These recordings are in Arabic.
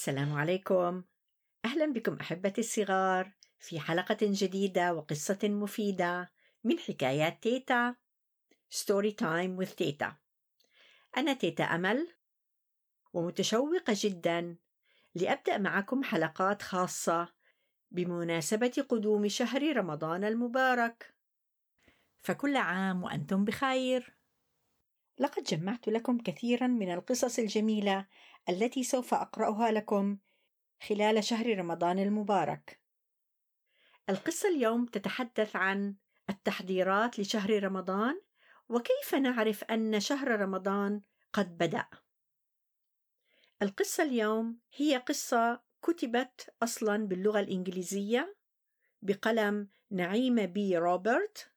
السلام عليكم. أهلا بكم أحبتي الصغار في حلقة جديدة وقصة مفيدة من حكايات تيتا story time with تيتا. أنا تيتا أمل ومتشوقة جدا لأبدأ معكم حلقات خاصة بمناسبة قدوم شهر رمضان المبارك. فكل عام وأنتم بخير. لقد جمعت لكم كثيرا من القصص الجميلة التي سوف أقرأها لكم خلال شهر رمضان المبارك. القصة اليوم تتحدث عن التحضيرات لشهر رمضان وكيف نعرف أن شهر رمضان قد بدأ؟ القصة اليوم هي قصة كتبت أصلا باللغة الإنجليزية بقلم نعيمة بي روبرت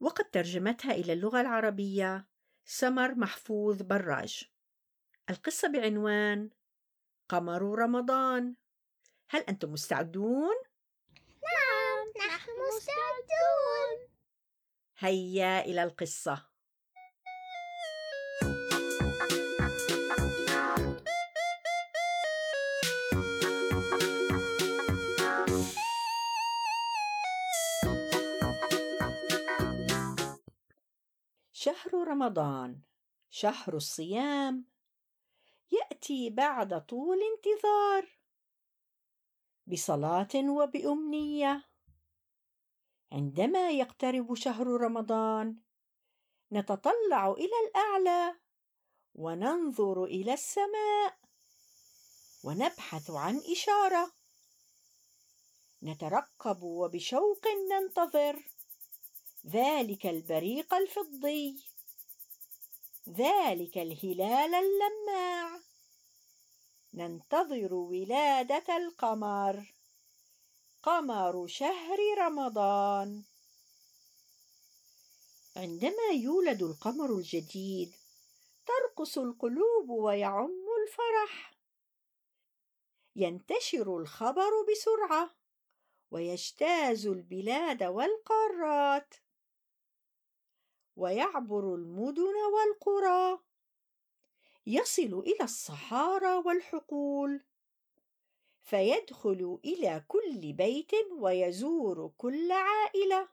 وقد ترجمتها إلى اللغة العربية سمر محفوظ براج. القصة بعنوان قمر رمضان. هل أنتم مستعدون؟ نعم نحن مستعدون. هيا إلى القصة. رمضان شهر الصيام يأتي بعد طول انتظار. بصلاة وبأمنية. عندما يقترب شهر رمضان نتطلع إلى الأعلى وننظر إلى السماء ونبحث عن إشارة. نترقب وبشوق ننتظر. ذلك البريق الفضي. ذلك الهلال اللماع. ننتظر ولادة القمر. قمر شهر رمضان. عندما يولد القمر الجديد ترقص القلوب ويعم الفرح. ينتشر الخبر بسرعة ويجتاز البلاد والقارات. ويعبر المدن والقرى. يصل إلى الصحارى والحقول. فيدخل إلى كل بيت ويزور كل عائلة.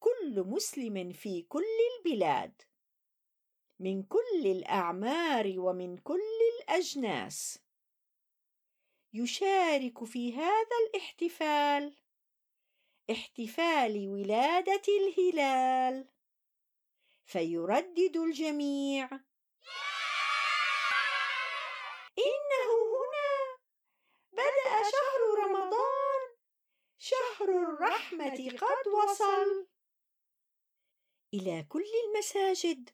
كل مسلم في كل البلاد. من كل الأعمار ومن كل الأجناس. يشارك في هذا الاحتفال. احتفال ولادة الهلال. فيردد الجميع. إنه هنا. بدأ شهر رمضان. شهر الرحمة قد وصل. إلى كل المساجد.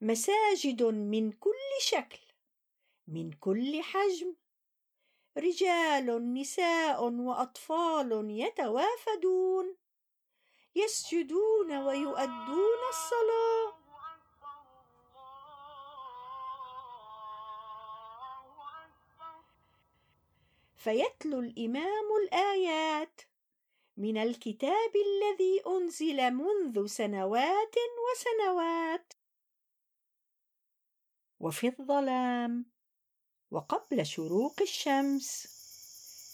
مساجد من كل شكل من كل حجم. رجال نساء وأطفال يتوافدون يسجدون ويؤدون الصلاة. فيتلو الإمام الآيات من الكتاب الذي أنزل منذ سنوات وسنوات. وفي الظلام وقبل شروق الشمس.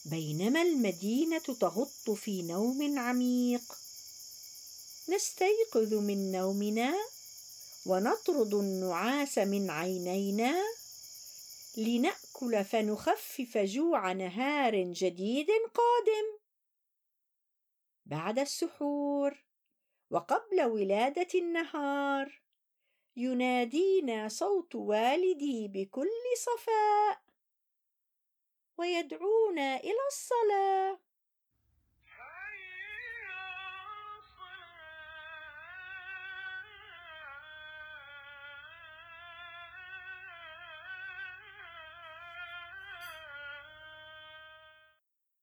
بينما المدينة تغط في نوم عميق. نستيقظ من نومنا ونطرد النعاس من عينينا لنأكل فنخفف جوع نهار جديد قادم. بعد السحور وقبل ولادة النهار ينادينا صوت والدي بكل صفاء ويدعونا إلى الصلاة.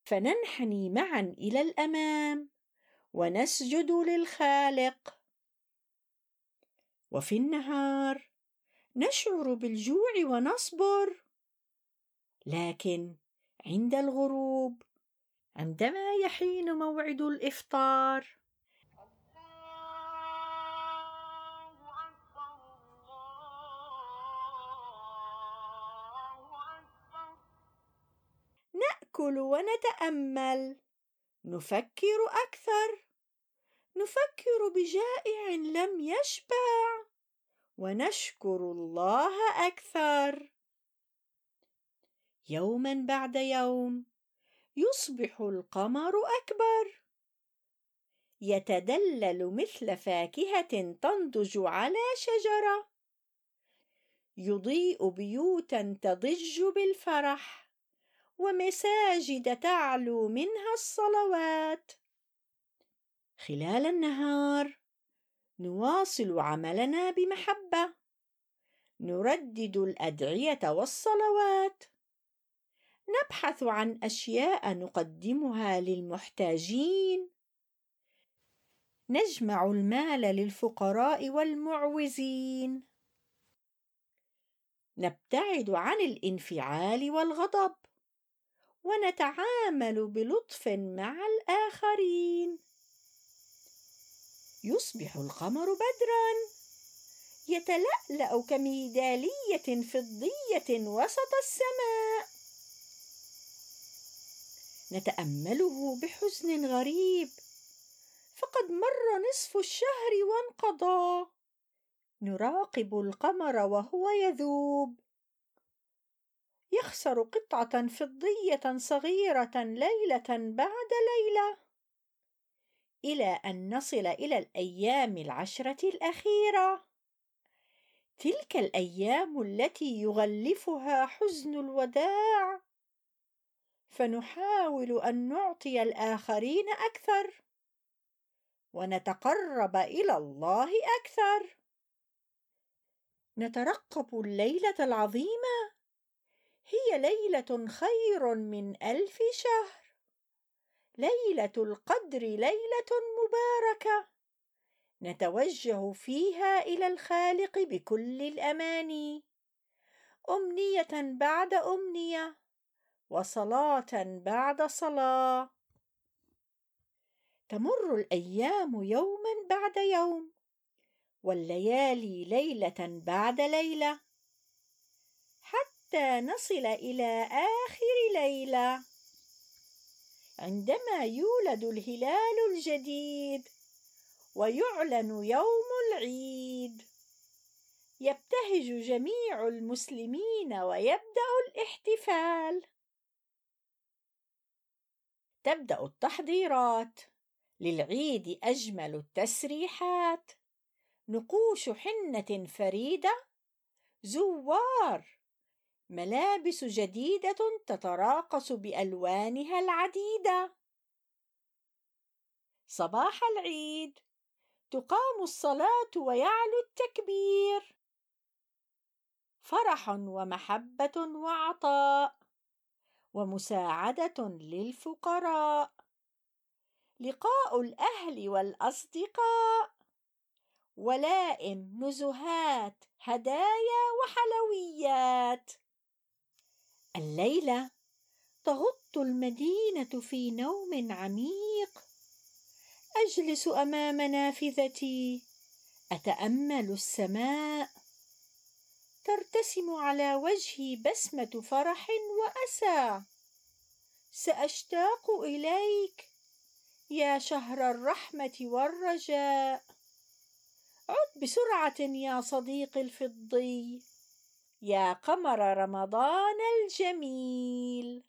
فننحني معا إلى الأمام ونسجد للخالق. وفي النهار نشعر بالجوع ونصبر. لكن عند الغروب عندما يحين موعد الإفطار. نأكل ونتأمل نفكر أكثر. نفكر بجائع لم يشبع ونشكر الله أكثر. يوما بعد يوم يصبح القمر أكبر. يتدلل مثل فاكهة تنضج على شجرة. يضيء بيوتا تضج بالفرح. ومساجد تعلو منها الصلوات. خلال النهار. نواصل عملنا بمحبة. نردد الأدعية والصلوات. نبحث عن أشياء نقدمها للمحتاجين. نجمع المال للفقراء والمعوزين. نبتعد عن الانفعال والغضب. ونتعامل بلطف مع الآخرين. يصبح القمر بدرا. يتلألأ كميدالية فضية وسط السماء. نتأمله بحزن غريب. فقد مر نصف الشهر وانقضى. نراقب القمر وهو يذوب. يخسر قطعة فضية صغيرة ليلة بعد ليلة. إلى أن نصل إلى الأيام العشرة الأخيرة. تلك الأيام التي يغلفها حزن الوداع. فنحاول أن نعطي الآخرين أكثر. ونتقرب إلى الله أكثر. نترقب الليلة العظيمة. هي ليلة خير من ألف شهر. ليلة القدر ليلة مباركة. نتوجه فيها إلى الخالق بكل الأماني. أمنية بعد أمنية وصلاة بعد صلاة. تمر الأيام يوما بعد يوم والليالي ليلة بعد ليلة حتى نصل إلى آخر ليلة. عندما يولد الهلال الجديد ويعلن يوم العيد. يبتهج جميع المسلمين ويبدأ الاحتفال. تبدأ التحضيرات. للعيد أجمل التسريحات. نقوش حنة فريدة. زوار ملابس جديدة تتراقص بألوانها العديدة. صباح العيد. تقام الصلاة ويعلو التكبير. فرح ومحبة وعطاء. ومساعدة للفقراء. لقاء الأهل والأصدقاء. ولائم نزهات هدايا وحلويات. الليلة تغط المدينة في نوم عميق. أجلس أمام نافذتي. أتأمل السماء. ترتسم على وجهي بسمة فرح وأسى. سأشتاق إليك. يا شهر الرحمة والرجاء. عد بسرعة يا صديقي الفضي. يا قمر رمضان الجميل.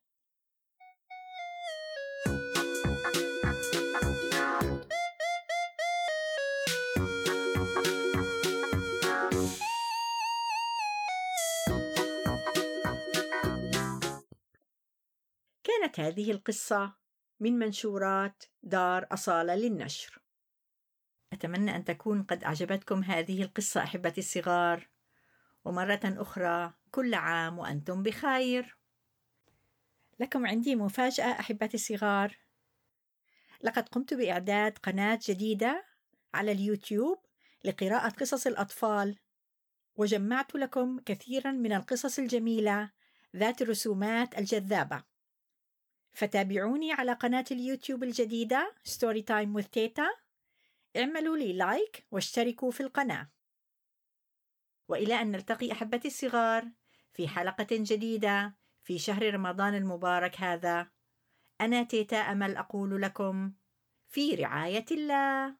كانت هذه القصة من منشورات دار أصالة للنشر. أتمنى أن تكون قد أعجبتكم هذه القصة أحبتي الصغار. ومرة أخرى كل عام وأنتم بخير. لكم عندي مفاجأة أحبتي الصغار. لقد قمت بإعداد قناة جديدة على اليوتيوب لقراءة قصص الأطفال، وجمعت لكم كثيرا من القصص الجميلة ذات الرسومات الجذابة. فتابعوني على قناة اليوتيوب الجديدة Time with تيتا. اعملوا لي لايك واشتركوا في القناة وإلى أن نلتقي أحبتي الصغار في حلقة جديدة في شهر رمضان المبارك هذا. أنا تيتا أمل أقول لكم في رعاية الله.